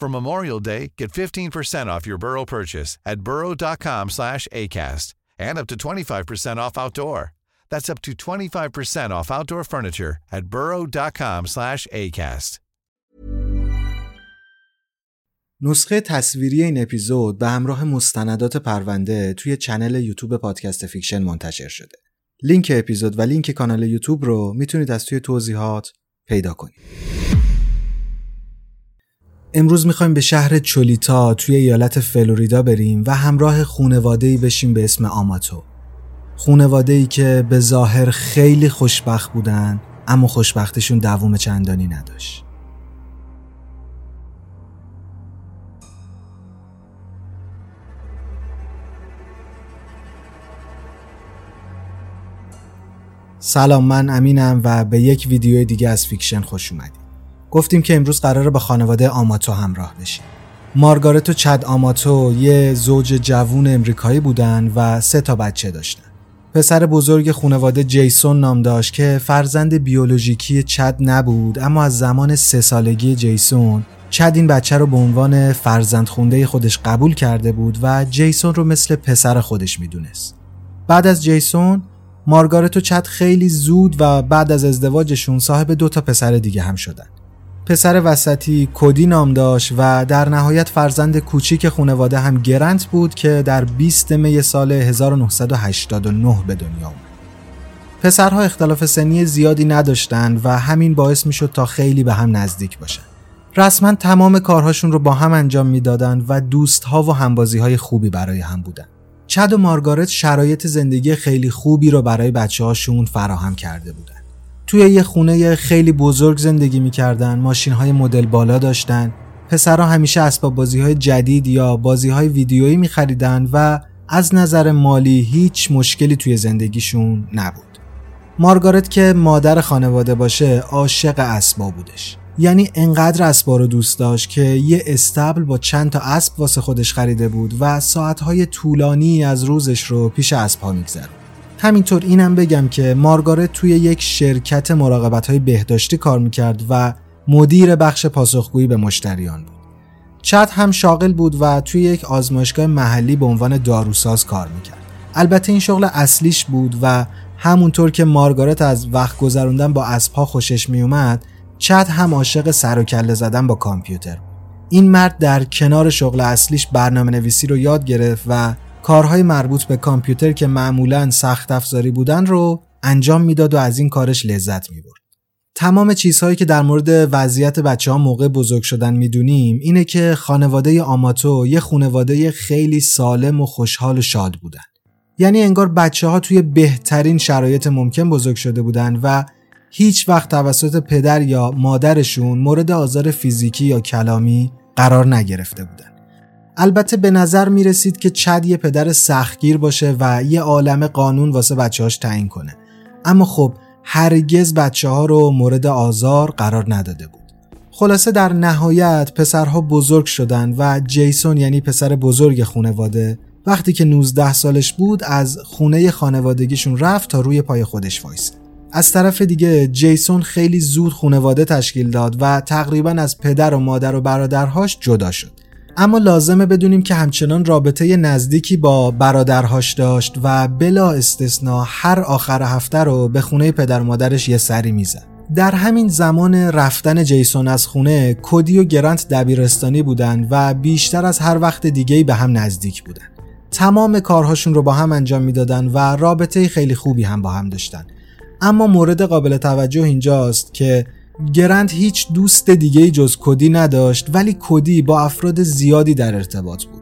For Memorial Day, get 15% off your Burrow purchase at burrow.com slash ACAST and up to 25% off outdoor. That's up to 25% off outdoor furniture at burrow.com slash ACAST. نسخه تصویری این اپیزود به همراه مستندات پرونده توی channel یوتیوب پادکست فیکشن منتشر شده. لینک اپیزود و لینک کانال یوتیوب رو می‌تونید از توی توضیحات پیدا کنید. امروز می‌خوایم به شهر چولیتا توی ایالت فلوریدا بریم و همراه خونواده‌ای بشیم به اسم آماتو. خونواده‌ای که به ظاهر خیلی خوشبخت بودن اما خوشبختیشون دوام چندانی نداشت. سلام من امینم و به یک ویدیو دیگه از فیکشن خوش اومدید. گفتیم که امروز قراره با خانواده آماتو همراه بشیم. مارگارت و چد آماتو یه زوج جوون امریکایی بودن و سه تا بچه داشتن. پسر بزرگ خانواده جیسون نام داشت که فرزند بیولوژیکی چد نبود اما از زمان سه سالگی جیسون چد این بچه رو به عنوان فرزند خونده خودش قبول کرده بود و جیسون رو مثل پسر خودش می‌دونست. بعد از جیسون مارگارت و چد خیلی زود و بعد از ازدواجشون صاحب دو تا پسر دیگه هم شدن. پسر وسطی کودی نام داشت و در نهایت فرزند کوچیک خانواده هم گرنت بود که در 20 می سال 1989 به دنیا اومد. پسرها اختلاف سنی زیادی نداشتند و همین باعث می شد تا خیلی به هم نزدیک باشن. رسما تمام کارهاشون رو با هم انجام می‌دادند و دوستها و همبازی های خوبی برای هم بودن. چد و مارگارت شرایط زندگی خیلی خوبی رو برای بچه هاشون فراهم کرده بودن. توی یه خونه خیلی بزرگ زندگی می‌کردن ماشین های مدل بالا داشتن. پسرها همیشه اسباب بازی های جدید یا بازی های ویدیویی میخریدن و از نظر مالی هیچ مشکلی توی زندگیشون نبود. مارگارت که مادر خانواده باشه عاشق اسبا بودش. یعنی انقدر اسبا رو دوست داشت که یه استبل با چند تا اسب واسه خودش خریده بود و ساعتهای طولانی از روزش رو پیش اسبها میگذرد همینطور اینم بگم که مارگارت توی یک شرکت مراقبت های بهداشتی کار می‌کرد و مدیر بخش پاسخگویی به مشتریان بود. چت هم شاغل بود و توی یک آزمایشگاه محلی به عنوان داروساز کار می‌کرد. البته این شغل اصلیش بود و همونطور که مارگارت از وقت گذروندن با اسبها خوشش میومد چت هم عاشق سر و کله زدن با کامپیوتر این مرد در کنار شغل اصلیش برنامه نویسی رو یاد گرفت و کارهای مربوط به کامپیوتر که معمولا سخت افزاری بودن رو انجام می‌داد و از این کارش لذت می‌برد. تمام چیزهایی که در مورد وضعیت بچه ها موقع بزرگ شدن می‌دونیم اینه که خانواده آماتو یه خانواده خیلی سالم و خوشحال و شاد بودن. یعنی انگار بچه ها توی بهترین شرایط ممکن بزرگ شده بودن و هیچ وقت توسط پدر یا مادرشون مورد آزار فیزیکی یا کلامی قرار نگرفته بودن. البته به نظر می رسید که چد یه پدر سختگیر باشه و یه عالم قانون واسه بچه هاش تعیین کنه. اما خب هرگز بچه ها رو مورد آزار قرار نداده بود. خلاصه در نهایت پسرها بزرگ شدن و جیسون یعنی پسر بزرگ خونواده وقتی که 19 سالش بود از خونه خانوادگیشون رفت تا روی پای خودش وایسه از طرف دیگه جیسون خیلی زود خونواده تشکیل داد و تقریبا از پدر و مادر و برادرهاش جدا شد. اما لازمه بدونیم که همچنان رابطه نزدیکی با برادرهاش داشت و بلا استثنا هر آخر هفته رو به خونه پدر مادرش یه سری می‌زد. در همین زمان رفتن جیسون از خونه کودی و گرانت دبیرستانی بودن و بیشتر از هر وقت دیگه به هم نزدیک بودن. تمام کارهاشون رو با هم انجام می‌دادن و رابطه خیلی خوبی هم با هم داشتن. اما مورد قابل توجه اینجاست که گرند هیچ دوست دیگه جز کدی نداشت ولی کدی با افراد زیادی در ارتباط بود.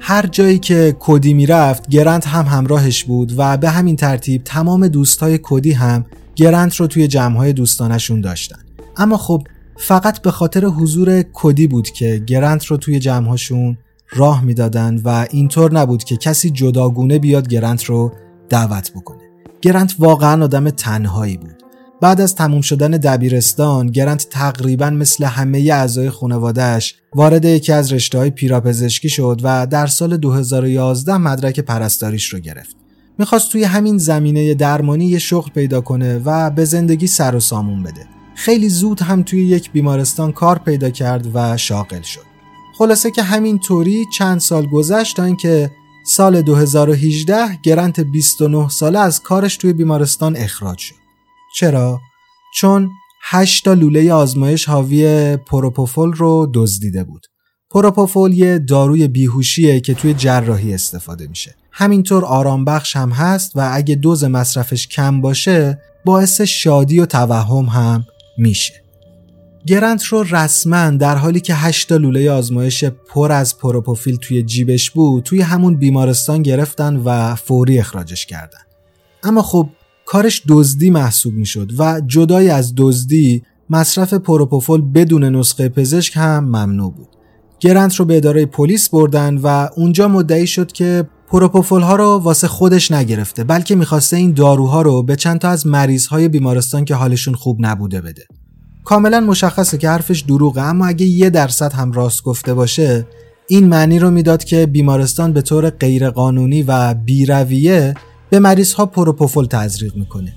هر جایی که کدی می‌رفت گرند هم همراهش بود و به همین ترتیب تمام دوستای کدی هم گرند رو توی جمعهای دوستانشون داشتن. اما خب فقط به خاطر حضور کدی بود که گرند رو توی جمعهاشون راه می‌دادند و اینطور نبود که کسی جداگونه بیاد گرند رو دعوت بکنه. گرند واقعا آدم تنهایی بود. بعد از تموم شدن دبیرستان گرنت تقریبا مثل همه اعضای خانوادهش وارد یکی از رشته های پیراپزشکی شد و در سال 2011 مدرک پرستاریش رو گرفت. می‌خواست توی همین زمینه درمانی یه شغل پیدا کنه و به زندگی سر و سامون بده. خیلی زود هم توی یک بیمارستان کار پیدا کرد و شاغل شد. خلاصه که همین طوری چند سال گذشت تا اینکه سال 2018 گرنت 29 ساله از کارش توی بیمارستان اخراج شد. چرا؟ چون 8 تا لوله آزمایش حاوی پروپوفول رو دزدیده بود. پروپوفول یه داروی بیهوشیه که توی جراحی استفاده میشه. همینطور آرام بخش هم هست و اگه دوز مصرفش کم باشه باعث شادی و توهم هم میشه. گرنت رو رسما در حالی که 8 تا لوله آزمایش پر از پروپوفیل توی جیبش بود توی همون بیمارستان گرفتن و فوری اخراجش کردن. اما خب کارش دزدی محسوب می‌شد و جدای از دزدی مصرف پروپوفول بدون نسخه پزشک هم ممنوع بود. گرنت رو به اداره پلیس بردن و اونجا مدعی شد که پروپوفول ها رو واسه خودش نگرفته بلکه می‌خواسته این داروها رو به چند تا از مریض های بیمارستان که حالشون خوب نبوده بده. کاملا مشخصه که حرفش دروغه اما اگه یه درصد هم راست گفته باشه این معنی رو می‌داد که بیمارستان به طور غیرقانونی و بیرویه به مریض ها پروپوفول تزریق می‌کنه.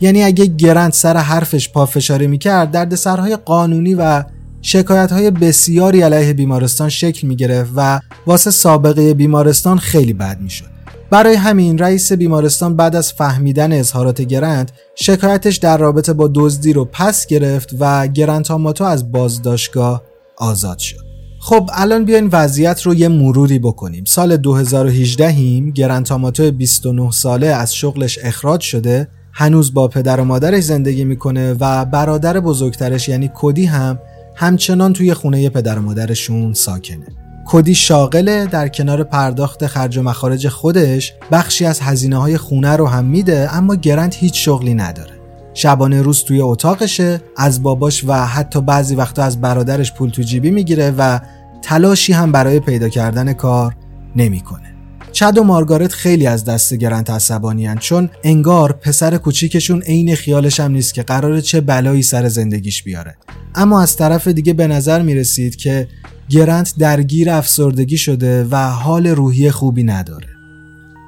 یعنی اگه گرند سر حرفش پافشاری می‌کرد دردسرهای قانونی و شکایت های بسیاری علیه بیمارستان شکل می‌گرفت و واسه سابقه بیمارستان خیلی بد می‌شد. برای همین رئیس بیمارستان بعد از فهمیدن اظهارات گرند شکایتش در رابطه با دزدی رو پس گرفت و گرند تاماتو از بازداشتگاه آزاد شد. خب الان بیاین وضعیت رو یه مروری بکنیم. سال 2018 هیم گرانتاماتو 29 ساله از شغلش اخراج شده هنوز با پدر و مادرش زندگی می‌کنه و برادر بزرگترش یعنی کدی هم همچنان توی خونه پدر و مادرشون ساکنه. کدی شاغله در کنار پرداخت خرج و مخارج خودش بخشی از هزینه های خونه رو هم میده اما گرنت هیچ شغلی نداره. شبانه روز توی اتاقشه از باباش و حتی بعضی وقتا از برادرش پول تو جیبی می‌گیره و تلاشی هم برای پیدا کردن کار نمی‌کنه. چد و مارگارت خیلی از دست گرنت عصبانیان چون انگار پسر کوچیکشون عین خیالش هم نیست که قراره چه بلایی سر زندگیش بیاره اما از طرف دیگه به نظر می‌رسید که گرنت درگیر افسردگی شده و حال روحی خوبی نداره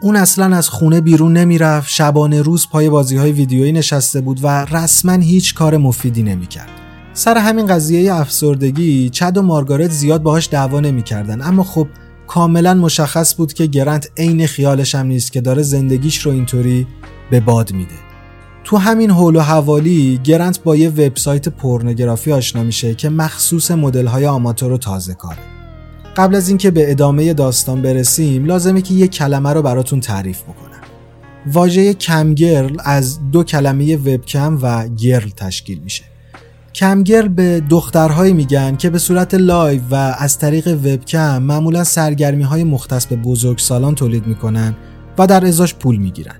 اون اصلا از خونه بیرون نمی‌رفت شبانه روز پای بازی های ویدیویی نشسته بود و رسما هیچ کار مفیدی نمی‌کرد. سر همین قضیه افسردگی چد و مارگارت زیاد باهاش دعوا نمی‌کردن. اما خب کاملا مشخص بود که گرنت عین خیالش هم نیست که داره زندگیش رو اینطوری به باد میده. تو همین حول و حوالی گرنت با یه وبسایت پورنوگرافی آشنا میشه که مخصوص مدل های آماتور و تازه کاره. قبل از اینکه به ادامه داستان برسیم لازمه که یک کلمه رو براتون تعریف بکنم. واژه camgirl از دو کلمه وبکم و girl تشکیل میشه. camgirl به دخترهایی میگن که به صورت live و از طریق وبکم معمولا سرگرمی های مختص به بزرگسالان تولید می‌کنن و در ازاش پول می‌گیرن.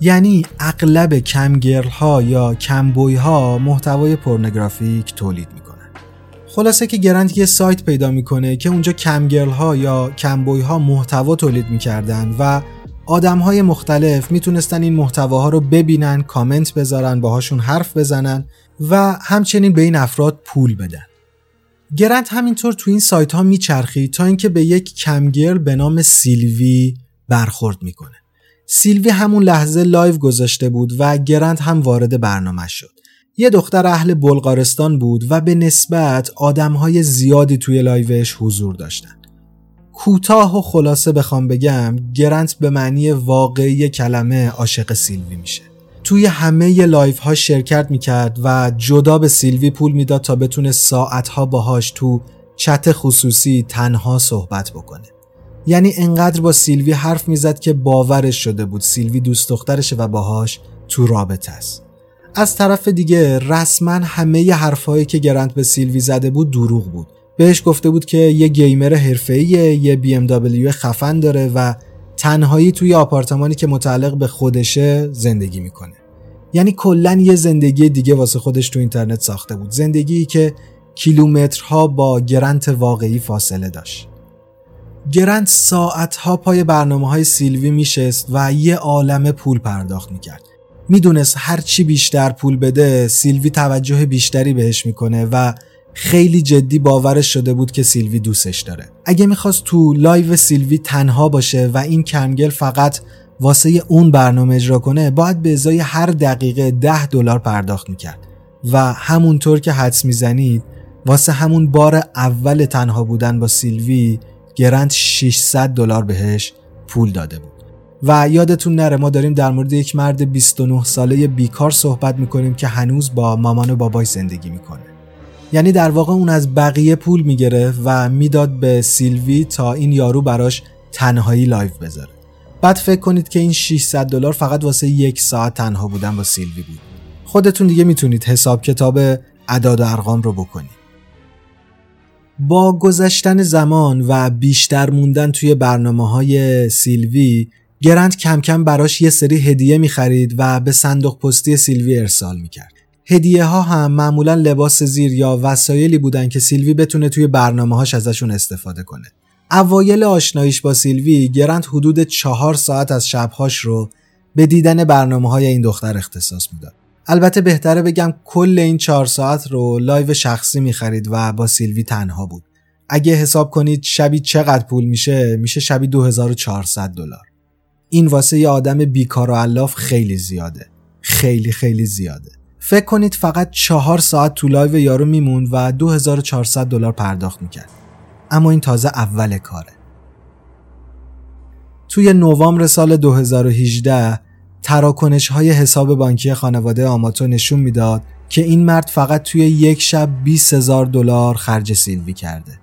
یعنی اغلب کمگرل ها یا کمبوی ها محتوای پورنوگرافیک تولید می‌کنن. خلاصه که گرند یه سایت پیدا می‌کنه که اونجا کمگرل ها یا کمبوی ها محتوا تولید می‌کردن و آدم های مختلف می‌تونستن این محتواها رو ببینن کامنت بذارن باهاشون حرف بزنن و همچنین به این افراد پول بدن گرند همینطور تو این سایت ها میچرخید تا اینکه به یک کمگرل به نام سیلوی برخورد می‌کنه سیلوی همون لحظه live گذاشته بود و گرنت هم وارد برنامه شد. یه دختر اهل بلغارستان بود و به نسبت آدمهای زیادی توی live ش حضور داشتن. کوتاه و خلاصه بخوام بگم گرنت به معنی واقعی کلمه عاشق سیلوی میشه. توی همه live ها شرکت می‌کرد و جدا به سیلوی پول می‌داد تا بتونه ساعتها باهاش تو چت خصوصی تنها صحبت بکنه. یعنی انقدر با سیلوی حرف می‌زد که باورش شده بود سیلوی دوست دخترشه و باهاش تو رابطه است. از طرف دیگه رسما همه ی حرفهایی که گرنت به سیلوی زده بود دروغ بود. بهش گفته بود که یه گیمر حرفه‌ایه، یه دبلیو خفن داره و تنهایی توی آپارتمانی که متعلق به خودشه زندگی می‌کنه. یعنی کلا یه زندگی دیگه واسه خودش تو اینترنت ساخته بود. زندگی که کیلومترها با گرنت واقعی فاصله داشت. گرنت ساعتها پای برنامه های سیلوی میشست و یه عالم پول پرداخت می‌کرد. می‌دونست هر چی بیشتر پول بده سیلوی توجه بیشتری بهش می‌کنه و خیلی جدی باورش شده بود که سیلوی دوستش داره. اگه می‌خواست تو live سیلوی تنها باشه و این camgirl فقط واسه اون برنامه اجرا کنه باید به ازای هر دقیقه ده دلار پرداخت می‌کرد و همونطور که حدس می‌زنید واسه همون بار اول تنها بودن با سیلوی گرنت 600 دلار بهش پول داده بود و یادتون نره ما داریم در مورد یک مرد 29 ساله بیکار صحبت می‌کنیم که هنوز با مامان و باباش زندگی می‌کنه. یعنی در واقع اون از بقیه پول می‌گرفت و می‌داد به سیلوی تا این یارو براش تنهایی live بذاره. بعد فکر کنید که این 600 دلار فقط واسه یک ساعت تنها بودن با سیلوی بود. خودتون دیگه می‌تونید حساب کتاب اعداد و ارقام رو بکنید. با گذشتن زمان و بیشتر موندن توی برنامه های سیلوی گرند کم کم براش یه سری هدیه می‌خرید و به صندوق پستی سیلوی ارسال می‌کرد هدیه ها هم معمولا لباس زیر یا وسایلی بودن که سیلوی بتونه توی برنامه هاش ازشون استفاده کنه اوایل آشناییش با سیلوی گرند حدود چهار ساعت از شبهاش رو به دیدن برنامه های این دختر اختصاص می‌داد. البته بهتره بگم کل این چهار ساعت رو live شخصی می‌خرید و با سیلوی تنها بود. اگه حساب کنید شبی چقدر پول میشه میشه شبی 2400 دلار. این واسه یه آدم بیکار و علاف خیلی زیاده. خیلی خیلی زیاده. فکر کنید فقط چهار ساعت تو live یارو میموند و 2400 دلار پرداخت می‌کرد. اما این تازه اول کاره. توی نوامبر سال 2018 تراکنش های حساب بانکی خانواده آماتو نشون می‌داد که این مرد فقط توی یک شب 20 هزار دلار خرج سیلوی کرده.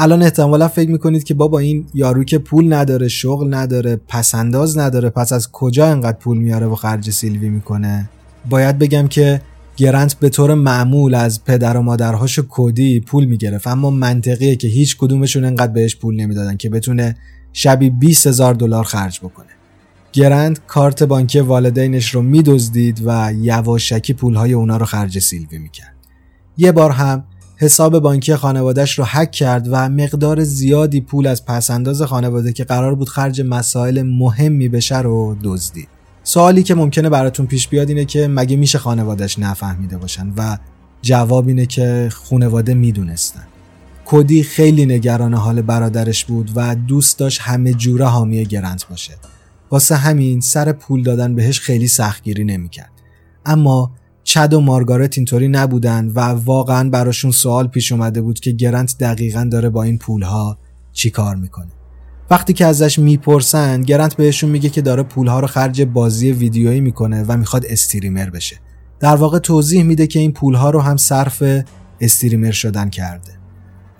الان احتمالا فکر می‌کنید که بابا این یارو که پول نداره شغل نداره پسنداز نداره پس از کجا انقدر پول میاره و خرج سیلوی می‌کنه؟ باید بگم که گرنت به طور معمول از پدر و مادرهاش کودی پول می‌گرفت اما منطقیه که هیچ کدومشون انقدر بهش پول نمی‌دادن که بتونه شبی 20 هزار دلار خرج بکنه. گرند کارت بانکی والدینش رو میدزدید و یواشکی پولهای اونا رو خرج سیلوی می‌کرد. یه بار هم حساب بانکی خانوادهش رو حک کرد و مقدار زیادی پول از پسنداز خانواده که قرار بود خرج مسائل مهمی بشه رو دزدید. سوالی که ممکنه براتون پیش بیاد اینه که مگه میشه خانوادش نفهمیده باشن و جواب اینه که خانواده می‌دونستن. کودی خیلی نگران حال برادرش بود و دوست داشت همه جوره حامی گرنت باشه. واسه همین سر پول دادن بهش خیلی سختگیری نمی‌کرد. اما چد و مارگارت اینطوری نبودن و واقعا براشون سوال پیش اومده بود که گرنت دقیقا داره با این پولها چی کار می‌کنه. وقتی که ازش می‌پرسن گرنت بهشون میگه که داره پولها رو خرج بازی ویدیویی می‌کنه و می‌خواد استریمر بشه. در واقع توضیح میده که این پولها رو هم صرف استریمر شدن کرده.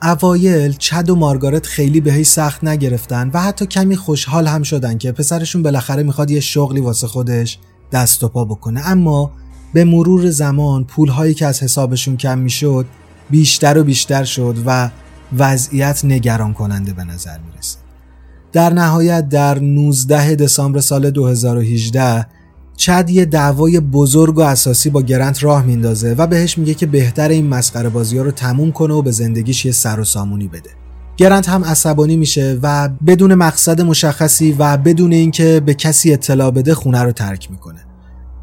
اوایل چد و مارگارت خیلی بهش سخت نگرفتن و حتی کمی خوشحال هم شدن که پسرشون بالاخره می‌خواد یه شغلی واسه خودش دست و پا بکنه. اما به مرور زمان پولهایی که از حسابشون کم می‌شد بیشتر و بیشتر شد و وضعیت نگران کننده به نظر می‌رسه در نهایت در 19 دسامبر سال 2018 چد یه دعوای بزرگ و اساسی با گرنت راه میندازه و بهش میگه که بهتر این مسخره بازی ها رو تموم کنه و به زندگیش یه سر و سامونی بده. گرنت هم عصبانی میشه و بدون مقصد مشخصی و بدون اینکه به کسی اطلاع بده خونه رو ترک می‌کنه.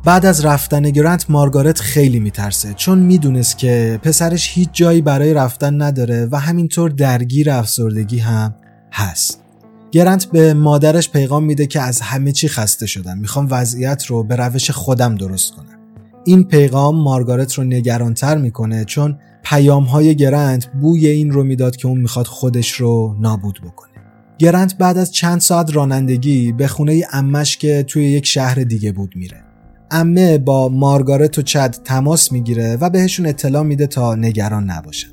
بعد از رفتن گرنت مارگارت خیلی میترسه چون می‌دونست که پسرش هیچ جایی برای رفتن نداره و همینطور درگیر افسردگی هم هست. گرنت به مادرش پیغام میده که از همه چی خسته شدم می‌خوام وضعیت رو به روش خودم درست کنم. این پیغام مارگارت رو نگرانتر می‌کنه چون پیام های گرنت بوی این رو می‌داد که اون می‌خواد خودش رو نابود بکنه. گرنت بعد از چند ساعت رانندگی به خونه امش که توی یک شهر دیگه بود میره. امه با مارگارت و چد تماس می‌گیره و بهشون اطلاع میده تا نگران نباشن.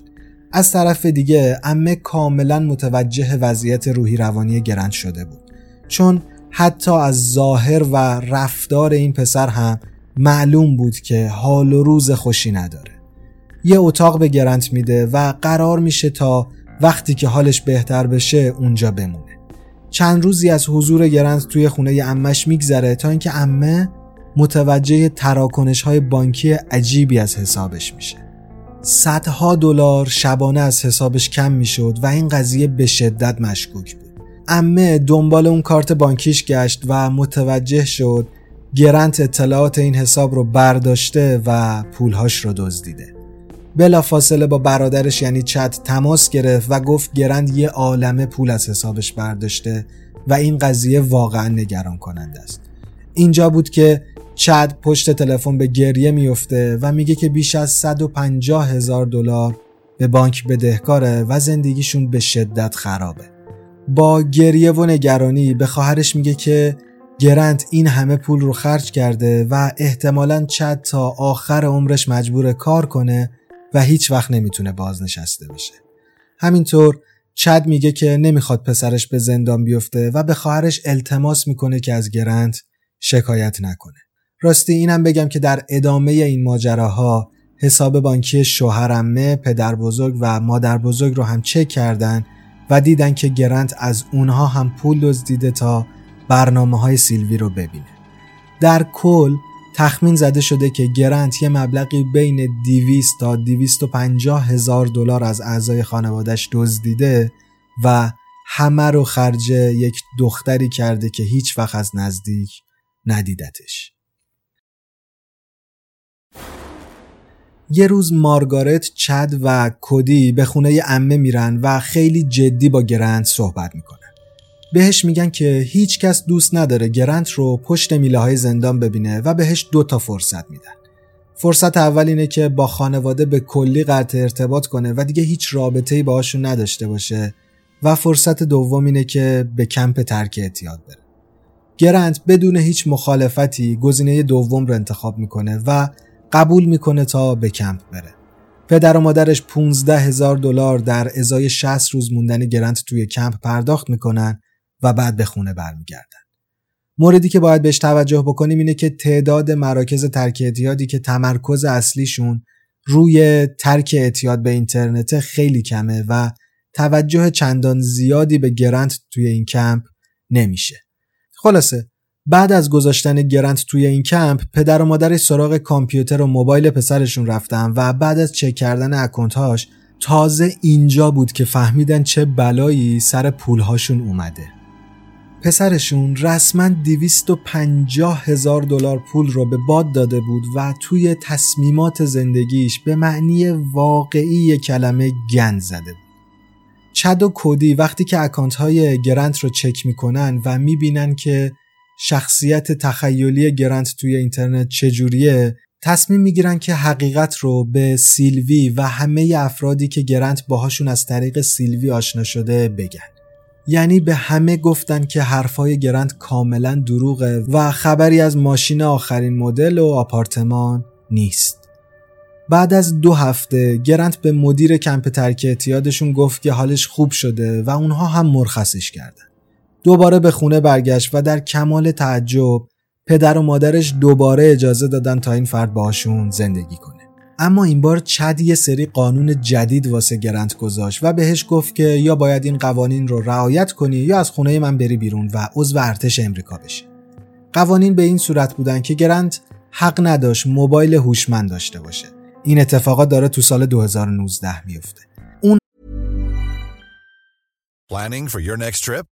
از طرف دیگه امه کاملا متوجه وضعیت روحی روانی گرنت شده بود. چون حتی از ظاهر و رفتار این پسر هم معلوم بود که حال و روز خوشی نداره. یه اتاق به گرنت میده و قرار میشه تا وقتی که حالش بهتر بشه اونجا بمونه. چند روزی از حضور گرنت توی خونه امش میگذره تا اینکه امه متوجه تراکنش های بانکی عجیبی از حسابش میشه. صدها دلار شبانه از حسابش کم می‌شد و این قضیه به شدت مشکوک بود. امه دنبال اون کارت بانکیش گشت و متوجه شد گرنت اطلاعات این حساب رو برداشته و پولهاش رو دزدیده. بلا فاصله با برادرش یعنی چت تماس گرفت و گفت گرند یه عالمه پول از حسابش برداشته و این قضیه واقعا نگران کننده است. اینجا بود که چد پشت تلفن به گریه میفته و میگه که بیش از 150 هزار دلار به بانک بدهکاره و زندگیشون به شدت خرابه با گریه و نگرانی به خواهرش میگه که گرنت این همه پول رو خرج کرده و احتمالا چد تا آخر عمرش مجبور کار کنه و هیچ وقت نمی‌تونه بازنشسته بشه. همینطور چد میگه که نمی‌خواد پسرش به زندان بیفته و به خواهرش التماس می‌کنه که از گرنت شکایت نکنه. راستی اینم بگم که در ادامه این ماجراها حساب بانکی شوهرمه، پدر بزرگ و مادر بزرگ رو هم چک کردن و دیدن که گرنت از اونها هم پول دزدیده تا برنامه های سیلوی رو ببینه. در کل تخمین زده شده که گرنت یه مبلغی بین 200 تا 250 هزار دلار از اعضای خانوادش دزدیده و همه رو خرج یک دختری کرده که هیچ وقت از نزدیک ندیدتش. یه روز مارگارت، چد و کودی به خونه امه میرن و خیلی جدی با گرنت صحبت می‌کنن. بهش میگن که هیچ کس دوست نداره گرنت رو پشت میله های زندان ببینه و بهش دو تا فرصت میدن. فرصت اول اینه که با خانواده به کلی قطع ارتباط کنه و دیگه هیچ رابطه‌ای باهاشون نداشته باشه و فرصت دوم اینه که به کمپ ترک اعتیاد بره. گرنت بدون هیچ مخالفتی گزینه دوم رو انتخاب می‌کنه و قبول می‌کنه تا به کمپ بره. پدر و مادرش 15 هزار دلار در ازای 60 روز موندن گرنت توی کمپ پرداخت می‌کنن و بعد به خونه برمیگردن. موردی که باید بهش توجه بکنیم اینه که تعداد مراکز ترک اعتیادی که تمرکز اصلیشون روی ترک اعتیاد به اینترنت خیلی کمه و توجه چندان زیادی به گرنت توی این کمپ نمیشه. خلاصه بعد از گذاشتن گرنت توی این کمپ پدر و مادر سراغ کامپیوتر و موبایل پسرشون رفتن و بعد از چک کردن اکونتهاش تازه اینجا بود که فهمیدن چه بلایی سر پولهاشون اومده. پسرشون رسما 250 هزار دلار پول رو به باد داده بود و توی تصمیمات زندگیش به معنی واقعی کلمه گند زده بود. چد و کودی وقتی که اکانت های گرنت رو چک می‌کنن و می‌بینن که شخصیت تخیلی گرنت توی اینترنت چجوریه تصمیم می‌گیرن که حقیقت رو به سیلوی و همه افرادی که گرنت باهاشون از طریق سیلوی آشنا شده بگن. یعنی به همه گفتن که حرفای گرنت کاملا دروغه و خبری از ماشین آخرین مدل و آپارتمان نیست. بعد از دو هفته گرنت به مدیر کمپ ترک اعتیادشون گفت که حالش خوب شده و اونها هم مرخصش کردن. دوباره به خونه برگشت و در کمال تعجب پدر و مادرش دوباره اجازه دادن تا این فرد باشون زندگی کنه. اما این بار چد یه سری قانون جدید واسه گرنت گذاشت و بهش گفت که یا باید این قوانین رو رعایت کنی یا از خونه من بری بیرون و عضو ارتش امریکا بشی. قوانین به این صورت بودن که گرنت حق نداشت موبایل هوشمند داشته باشه. این اتفاقات داره تو سال 2019 میفته. اون Planning for your next trip?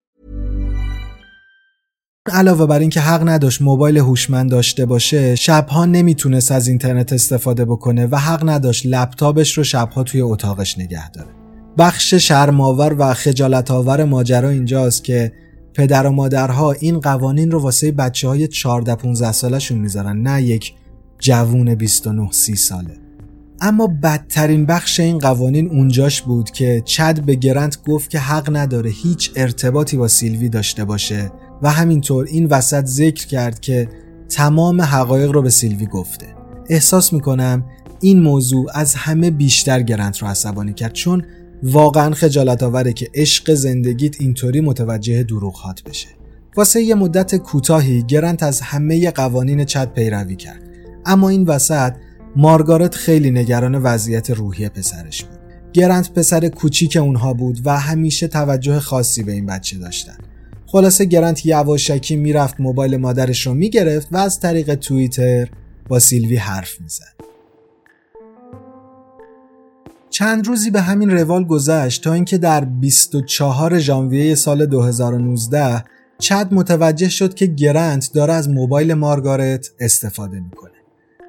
علاوه بر اینکه حق نداشت موبایل هوشمند داشته باشه شبها نمی‌تونست از اینترنت استفاده بکنه و حق نداشت لپتاپش رو شبها توی اتاقش نگه داره. بخش شرماور و خجالت آور ماجرا اینجاست که پدر و مادرها این قوانین رو واسه بچه های 14 15 سالشون می‌ذارن نه یک جوون 29 30 ساله. اما بدترین بخش این قوانین اونجاش بود که چد به گرنت گفت که حق نداره هیچ ارتباطی با سیلوی داشته باشه و همینطور این وسط ذکر کرد که تمام حقایق رو به سیلوی گفته. احساس می‌کنم این موضوع از همه بیشتر گرنت رو عصبانی کرد چون واقعا خجالت آوره که عشق زندگیت اینطوری متوجه دروغات بشه. واسه یه مدت کوتاهی گرنت از همه قوانین چت پیروی کرد. اما این وسط مارگارت خیلی نگران وضعیت روحی پسرش بود. گرنت پسر کوچیک اونها بود و همیشه توجه خاصی به این بچه داشتن. خلاصه گرنت یواشکی می‌رفت موبایل مادرش رو می‌گرفت و از طریق توییتر با سیلوی حرف می‌زد چند روزی به همین روال گذشت تا اینکه در 24 ژانویه سال 2019 چد متوجه شد که گرنت داره از موبایل مارگارت استفاده می‌کنه.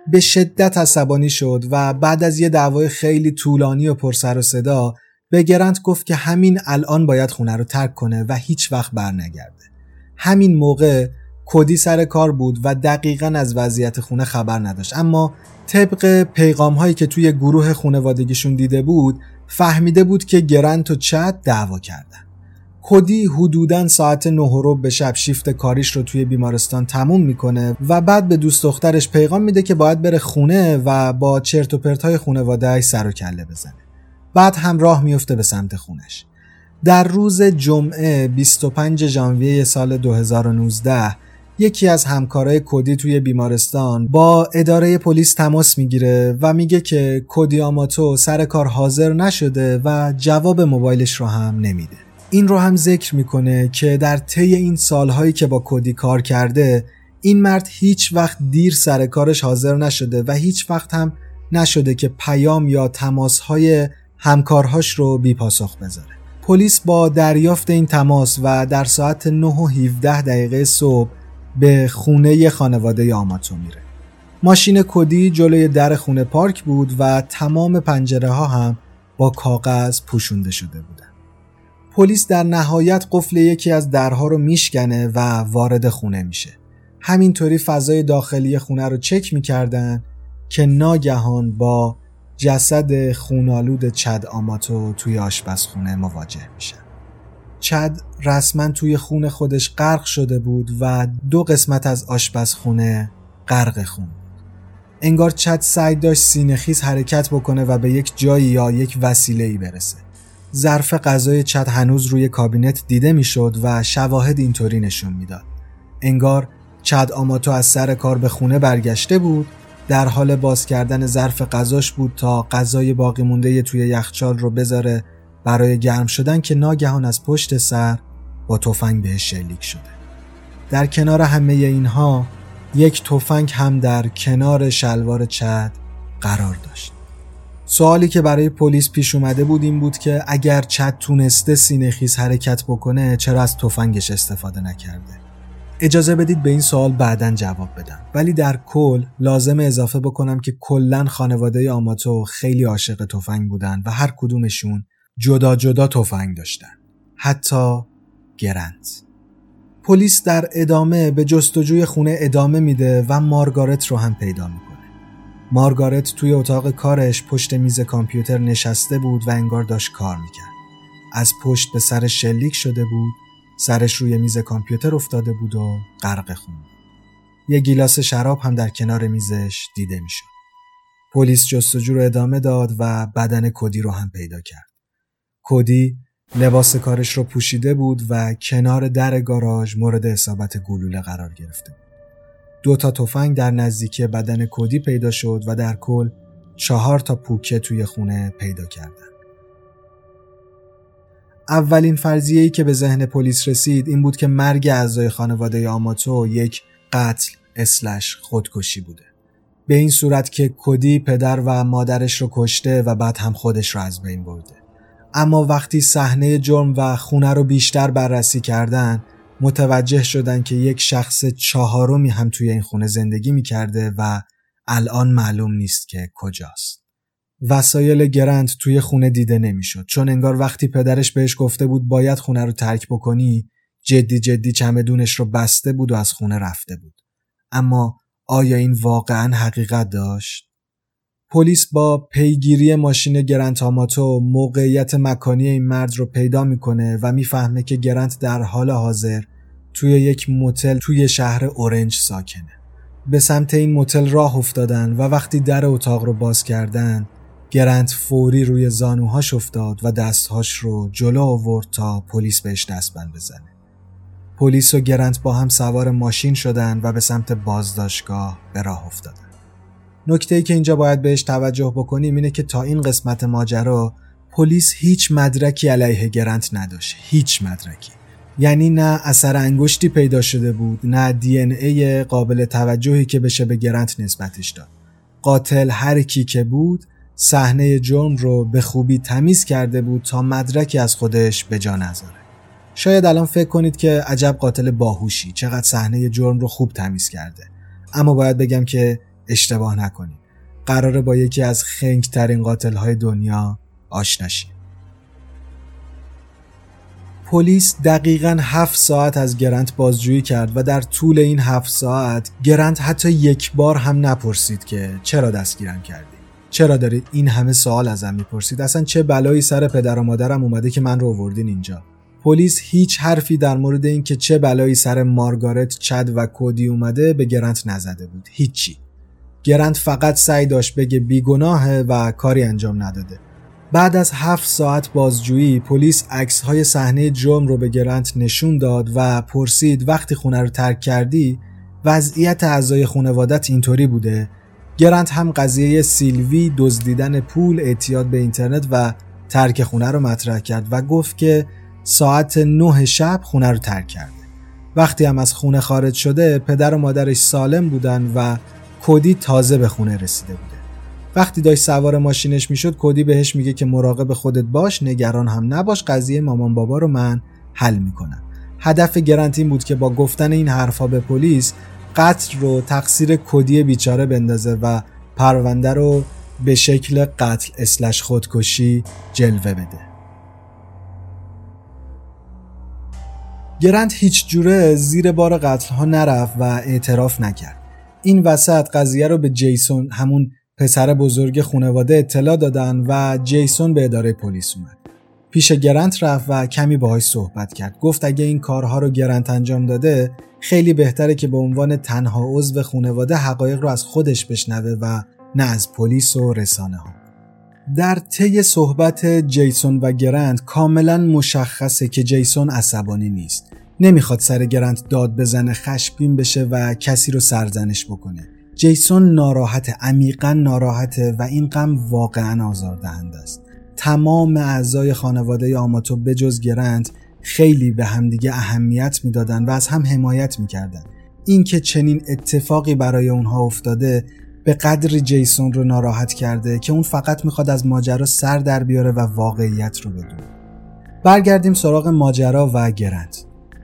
به شدت عصبانی شد و بعد از یه دعوای خیلی طولانی و پرسر و صدا به گرنت گفت که همین الان باید خونه رو ترک کنه و هیچ وقت برنگرده. همین موقع کدی سر کار بود و دقیقا از وضعیت خونه خبر نداشت. اما طبق پیغام هایی که توی گروه خونوادگیشون دیده بود فهمیده بود که گرنت و چت دعوا کردن. کدی حدودا ساعت نه رو به شب شیفت کاریش رو توی بیمارستان تموم می‌کنه و بعد به دوست دخترش پیغام میده که باید بره خونه و با چرت و پرت های خونواده سر و کله بزنه. بعد هم راه میفته به سمت خونش. در روز جمعه 25 ژانویه سال 2019 یکی از همکارای کدی توی بیمارستان با اداره پلیس تماس می‌گیره و میگه که کدی آماتو سر کار حاضر نشده و جواب موبایلش رو هم نمیده. این رو هم ذکر می‌کنه که در طی این سالهایی که با کدی کار کرده این مرد هیچ وقت دیر سر کارش حاضر نشده و هیچ وقت هم نشده که پیام یا تماسهای همکارهاش رو بی پاسخ بذاره. پلیس با دریافت این تماس و در ساعت 9 و 17 دقیقه صبح به خونه خانواده آماتو میره. ماشین کدی جلوی در خونه پارک بود و تمام پنجره ها هم با کاغذ پوشونده شده بودن. پلیس در نهایت قفل یکی از درها رو میشکنه و وارد خونه میشه. همینطوری فضای داخلی خونه رو چک می‌کردن که ناگهان با جسد خونالود چد آماتو توی آشپزخونه مواجه میشن چد رسما توی خون خودش غرق شده بود و دو قسمت از آشپزخونه غرق خون انگار چد سعی داشت سینهخیز حرکت بکنه و به یک جایی یا یک وسیله ای برسه. ظرف غذای چد هنوز روی کابینت دیده می‌شد و شواهد اینطوری نشون می‌داد. انگار چد آماتو از سر کار به خونه برگشته بود در حال باز کردن ظرف غذاش بود تا غذای باقی مونده توی یخچال رو بذاره برای گرم شدن که ناگهان از پشت سر با تفنگ بهش شلیک شده. در کنار همه اینها یک تفنگ هم در کنار شلوار چد قرار داشت. سوالی که برای پلیس پیش اومده بود این بود که اگر چد تونسته سینه خیز حرکت بکنه چرا از تفنگش استفاده نکرده؟ اجازه بدید به این سوال بعدا جواب بدم. ولی در کل لازم اضافه بکنم که کلا خانواده آماتو خیلی عاشق تفنگ بودن و هر کدومشون جدا جدا تفنگ داشتن. حتی گرنت پلیس در ادامه به جستجوی خونه ادامه میده و مارگارت رو هم پیدا می‌کنه. مارگارت توی اتاق کارش پشت میز کامپیوتر نشسته بود و انگار داشت کار می‌کرد. از پشت به سر شلیک شده بود سرش روی میز کامپیوتر افتاده بود و غرق خون یه گیلاس شراب هم در کنار میزش دیده می‌شد پلیس جستجو رو ادامه داد و بدن کدی رو هم پیدا کرد. کدی لباس کارش رو پوشیده بود و کنار در گاراژ مورد اصابت گلوله قرار گرفته بود. دو تا تفنگ در نزدیکی بدن کدی پیدا شد و در کل چهار تا پوکه توی خونه پیدا کردن. اولین فرضیه‌ای که به ذهن پلیس رسید این بود که مرگ اعضای خانواده آماتو یک قتل اسلش خودکشی بوده. به این صورت که کدی پدر و مادرش رو کشته و بعد هم خودش رو از بین برده. اما وقتی صحنه جرم و خونه رو بیشتر بررسی کردن متوجه شدن که یک شخص چهارمی هم توی این خونه زندگی می‌کرده و الان معلوم نیست که کجاست. وسایل گرند توی خونه دیده نمی‌شد چون انگار وقتی پدرش بهش گفته بود باید خونه رو ترک بکنی جدی جدی چمدونش رو بسته بود و از خونه رفته بود. اما آیا این واقعا حقیقت داشت؟ پلیس با پیگیری ماشین گرنت آماتو موقعیت مکانی این مرد رو پیدا می‌کنه و می‌فهمه که گرنت در حال حاضر توی یک موتل توی شهر اورنج ساکنه. به سمت این موتل راه افتادن و وقتی در اتاق رو باز کردن گرنت فوری روی زانوهاش افتاد و دستهاش رو جلو آورد تا پلیس بهش دستبند بزنه. پلیس و گرنت با هم سوار ماشین شدن و به سمت بازداشتگاه به راه افتادن. نکته ای که اینجا باید بهش توجه بکنیم اینه که تا این قسمت ماجرا پلیس هیچ مدرکی علیه گرنت نداشت. هیچ مدرکی. یعنی نه اثر انگشتی پیدا شده بود نه دی ای قابل توجهی که بشه به گرنت نسبتش داد. قاتل هر کی که بود صحنه جرم رو به خوبی تمیز کرده بود تا مدرکی از خودش به جا نذاره. شاید الان فکر کنید که عجب قاتل باهوشی چقدر صحنه جرم رو خوب تمیز کرده. اما باید بگم که اشتباه نکنید. قراره با یکی از خنگترین قاتل های دنیا آشنا پلیس دقیقا هفت ساعت از گرنت بازجویی کرد و در طول این هفت ساعت گرنت حتی یک بار هم نپرسید که چرا دستگیرم کردی چرا دارید این همه سوال ازم می‌پرسید؟ اصلا چه بلایی سر پدر و مادرم اومده که من رو آوردین اینجا؟ پلیس هیچ حرفی در مورد اینکه چه بلایی سر مارگارت چد و کودی اومده به گرنت نزده بود. هیچی. گرنت فقط سعی داشت بگه بیگناهه و کاری انجام نداده. بعد از هفت ساعت بازجویی پلیس عکس های صحنه جرم رو به گرنت نشون داد و پرسید وقتی خونه رو ترک کردی وضعیت اعضای خانوادت اینطوری بوده؟ گرنت هم قضیه سیلوی دزدیدن پول اعتیاد به اینترنت و ترک خونه رو مطرح کرد و گفت که ساعت نه شب خونه رو ترک کرده وقتی هم از خونه خارج شده پدر و مادرش سالم بودن و کودی تازه به خونه رسیده بوده. وقتی داشت سوار ماشینش می‌شد کودی بهش میگه که مراقب خودت باش نگران هم نباش قضیه مامان بابا رو من حل می‌کنم. هدف گرنت این بود که با گفتن این حرفا به پلیس قتل رو تقصیر کدی بیچاره بندازه و پرونده رو به شکل قتل اسلش خودکشی جلوه بده گرنت هیچ جوره زیر بار قتل ها نرفت و اعتراف نکرد این وسط قضیه رو به جیسون همون پسر بزرگ خانواده اطلاع دادن و جیسون به اداره پلیس اومد. پیش گرنت رفت و کمی باهاش صحبت کرد. گفت اگه این کارها رو گرنت انجام داده خیلی بهتره که به عنوان تنها عضو خانواده حقایق رو از خودش بشنوه و نه از پلیس و رسانه ها. در طی صحبت جیسون و گرنت کاملا مشخصه که جیسون عصبانی نیست. نمی‌خواد سر گرنت داد بزنه خشبین بشه و کسی رو سرزنش بکنه. جیسون ناراحت عمیقا ناراحته و این غم واقعا آزاردهنده است تمام اعضای خانواده آماتو بجز گرند خیلی به همدیگه اهمیت می‌دادن و از هم حمایت می‌کردن. اینکه چنین اتفاقی برای اونها افتاده به قدری جیسون رو ناراحت کرده که اون فقط می‌خواد از ماجرا سر در بیاره و واقعیت رو بدونه. برگردیم سراغ ماجرا و گرند.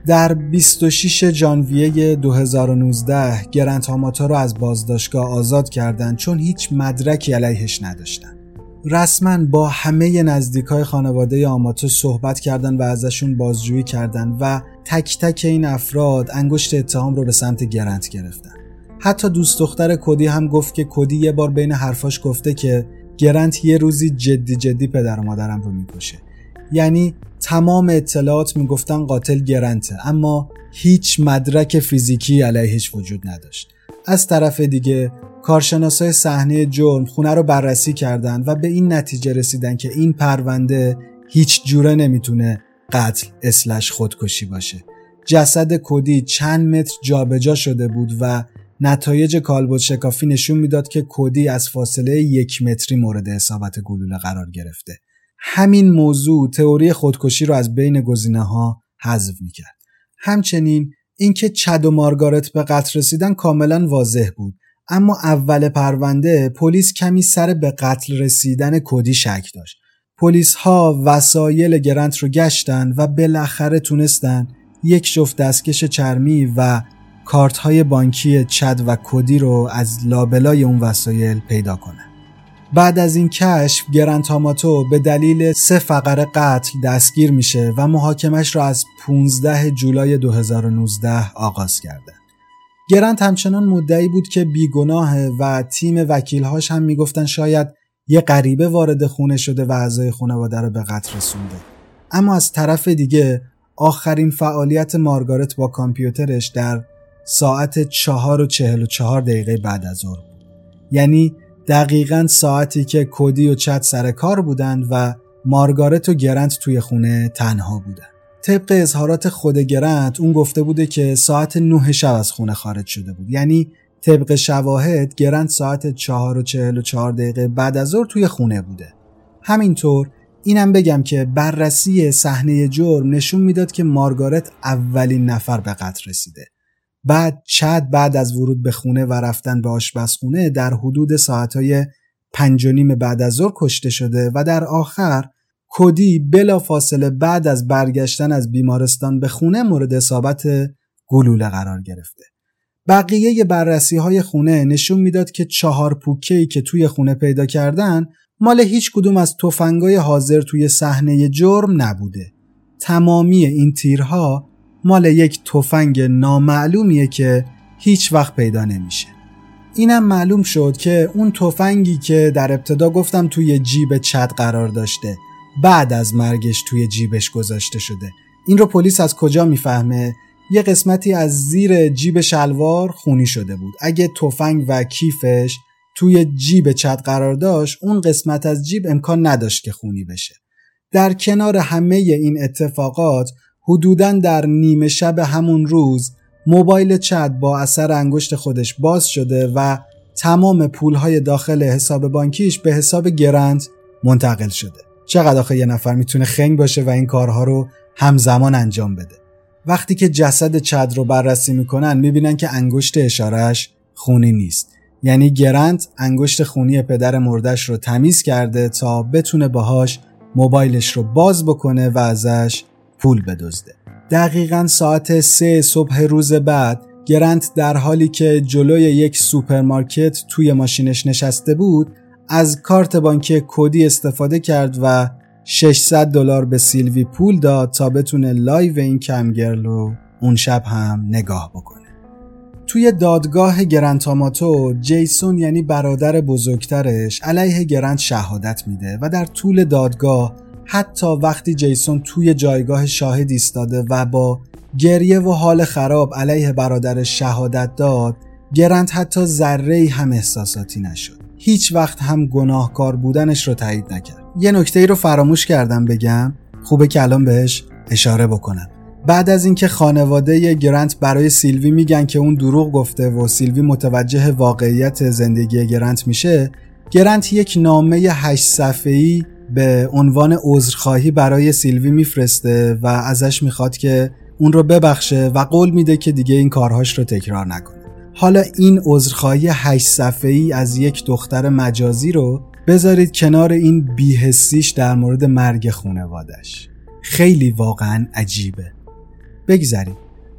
در 26 ژانویه 2019 گرنت هاماتا را از بازداشتگاه آزاد کردند چون هیچ مدرکی علیهش نداشتن. رسما با همه نزدیکای خانواده آماتو صحبت کردن و ازشون بازجویی کردند و تک تک این افراد انگشت اتهام رو به سمت گرنت گرفتن. حتی دوست دختر کدی هم گفت که کدی یه بار بین حرفاش گفته که گرنت یه روزی جدی جدی پدر و مادرم رو می‌کشه. یعنی تمام اطلاعات می‌گفتن قاتل گرنته اما هیچ مدرک فیزیکی علیهش وجود نداشت از طرف دیگه کارشناسای صحنه جرم خونه رو بررسی کردند و به این نتیجه رسیدن که این پرونده هیچ جوره نمی‌تونه قتل اسلش خودکشی باشه. جسد کودی چند متر جابجا شده بود و نتایج کالبد شکافی نشون می‌داد که کودی از فاصله یک متری مورد اصابت گلوله قرار گرفته. همین موضوع تئوری خودکشی رو از بین گزینه ها حذف می‌کرد. همچنین اینکه چد و مارگارت به قتل رسیدن کاملا واضح بود. اما اول پرونده پلیس کمی سر به قتل رسیدن کودی شک داشت پلیس ها وسایل گرنت رو گشتن و بالاخره تونستن یک جفت دستکش چرمی و کارت های بانکی چد و کودی رو از لابلای اون وسایل پیدا کنن. بعد از این کشف گرانت هاماتو به دلیل سه فقره قتل دستگیر میشه و محاکمش را از 15 جولای 2019 آغاز کرده. گرانت همچنان مدعی بود که بیگناه و تیم وکیلهاش هم می‌گفتن شاید یه غریبه وارد خونه شده و اعضای خانواده رو به قتل رسونده. اما از طرف دیگه آخرین فعالیت مارگارت با کامپیوترش در ساعت چهار و چهل و چهار دقیقه بعد از ظهر. یعنی دقیقا ساعتی که کودی و چت سر کار بودند و مارگارت و گرنت توی خونه تنها بودن. طبق اظهارات خود گرنت اون گفته بوده که ساعت نه شب از خونه خارج شده بود. یعنی طبق شواهد گرنت ساعت چهار و چهل و چهار دقیقه بعد از ظهر توی خونه بوده. همینطور اینم بگم که بررسی صحنه جرم نشون می‌داد که مارگارت اولین نفر به قتل رسیده. بعد چد بعد از ورود به خونه و رفتن به آشپزخونه در حدود ساعتهای پنج و نیم بعد از ظهر کشته شده و در آخر کودی بلا فاصله بعد از برگشتن از بیمارستان به خونه مورد اصابت گلوله قرار گرفته. بقیه بررسی های خونه نشون می‌داد که چهار پوکه‌ای که توی خونه پیدا کردن مال هیچ کدوم از تفنگای حاضر توی صحنه جرم نبوده. تمامی این تیرها مال یک تفنگ نامعلومیه که هیچ وقت پیدا نمیشه. اینم معلوم شد که اون تفنگی که در ابتدا گفتم توی جیب چد قرار داشته بعد از مرگش توی جیبش گذاشته شده. این رو پلیس از کجا می‌فهمه؟ یه قسمتی از زیر جیب شلوار خونی شده بود. اگه تفنگ و کیفش توی جیب چت قرار داشت اون قسمت از جیب امکان نداشت که خونی بشه در کنار همه این اتفاقات حدودا در نیمه شب همون روز موبایل چت با اثر انگشت خودش باز شده و تمام پولهای داخل حساب بانکیش به حساب گرند منتقل شده چقدر آخه یه نفر می‌تونه خنگ باشه و این کارها رو همزمان انجام بده وقتی که جسد چد رو بررسی می‌کنن می‌بینن که انگشت اشارهش خونی نیست یعنی گرنت انگشت خونی پدر مردش رو تمیز کرده تا بتونه باهاش موبایلش رو باز بکنه و ازش پول بدزده. دقیقا ساعت سه صبح روز بعد گرنت در حالی که جلوی یک سوپرمارکت توی ماشینش نشسته بود از کارت بانکی کودی استفاده کرد و 600 دلار به سیلوی پول داد تا بتونه live این cam girl رو اون شب هم نگاه بکنه. توی دادگاه گرنتاماتو جیسون یعنی برادر بزرگترش علیه گرنت شهادت میده و در طول دادگاه حتی وقتی جیسون توی جایگاه شاهد ایستاده و با گریه و حال خراب علیه برادرش شهادت داد گرنت حتی ذره هم احساساتی نشد هیچ وقت هم گناهکار بودنش رو تایید نکرد. یه نکته ای رو فراموش کردم بگم خوبه که الان بهش اشاره بکنم. بعد از اینکه خانواده گرنت برای سیلوی میگن که اون دروغ گفته و سیلوی متوجه واقعیت زندگی گرنت میشه گرنت یک نامه هشت صفحه‌ای به عنوان عذرخواهی برای سیلوی میفرسته و ازش می‌خواد که اون رو ببخشه و قول میده که دیگه این کارهاش رو تکرار نکنه. حالا این عذرخواهی هشت صفحه‌ای از یک دختر مجازی رو بذارید کنار این بیهستیش در مورد مرگ خونوادش خیلی واقعا عجیبه. بگذریم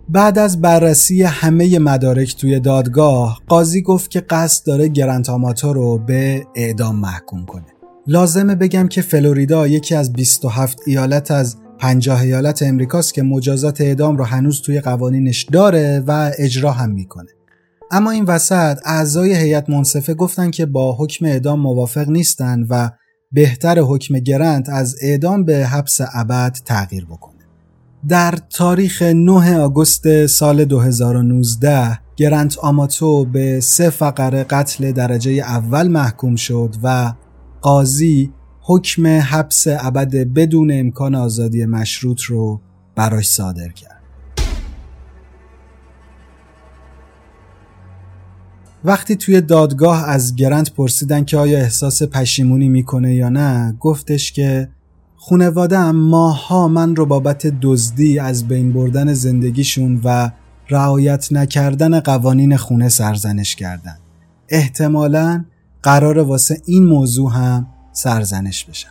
بعد از بررسی همه مدارک توی دادگاه قاضی گفت که قصد داره گرانت آماتو رو به اعدام محکوم کنه. لازمه بگم که فلوریدا یکی از 27 ایالت از 50 ایالت امریکاست که مجازات اعدام رو هنوز توی قوانینش داره و اجرا هم می‌کنه. اما این وسط اعضای هیئت منصفه گفتن که با حکم اعدام موافق نیستن و بهتر حکم گرنت از اعدام به حبس ابد تغییر بکنه در تاریخ 9 آگوست سال 2019 گرنت آماتو به سه فقره قتل درجه اول محکوم شد و قاضی حکم حبس ابد بدون امکان آزادی مشروط رو براش صادر کرد. وقتی توی دادگاه از گرنت پرسیدن که آیا احساس پشیمونی می‌کنه یا نه گفتش که خونواده ماها من رو بابت دزدی از بین بردن زندگیشون و رعایت نکردن قوانین خونه سرزنش کردن. احتمالا قرار واسه این موضوع هم سرزنش بشم.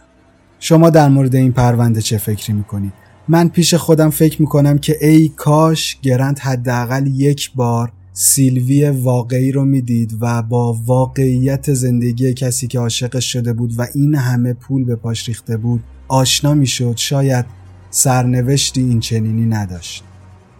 شما در مورد این پرونده چه فکری می‌کنید؟ من پیش خودم فکر می‌کنم که ای کاش گرند حداقل یک بار سیلوی واقعی رو می‌دید و با واقعیت زندگی کسی که عاشقش شده بود و این همه پول به پاش ریخته بود آشنا می‌شد شاید سرنوشتی این چنینی نداشت.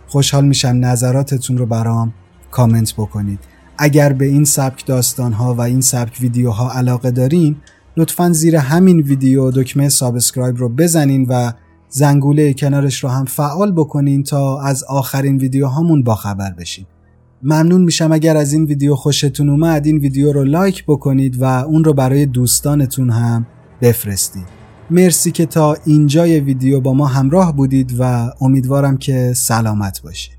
خوشحال میشم نظراتتون رو برام کامنت بکنید. اگر به این سبک داستانها و این سبک ویدیوها علاقه دارین لطفا زیر همین ویدیو دکمه subscribe رو بزنین و زنگوله کنارش رو هم فعال بکنین تا از آخرین ویدیوهامون باخبر بشین. ممنون میشم اگر از این ویدیو خوشتون اومد این ویدیو رو لایک بکنید و اون رو برای دوستانتون هم بفرستید. مرسی که تا اینجای ویدیو با ما همراه بودید و امیدوارم که سلامت باشید.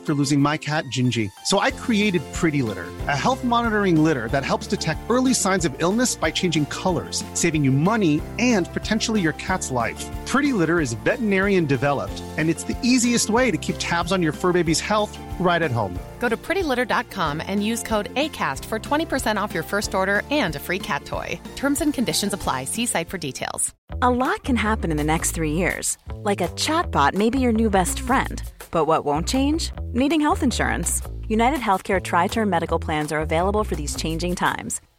after losing my cat, Gingy. So I created Pretty Litter, a health monitoring litter that helps detect early signs of illness by changing colors, saving you money and potentially your cat's life. Pretty Litter is veterinarian developed, and it's the easiest way to keep tabs on your fur baby's health right at home. Go to prettylitter.com and use code ACAST for 20% off your first order and a free cat toy. Terms and conditions apply. See site for details. A lot can happen in the next three years. Like a chatbot may be your new best friend. But what won't change? Needing health insurance. United Healthcare Tri Term Medical Plans are available for these changing times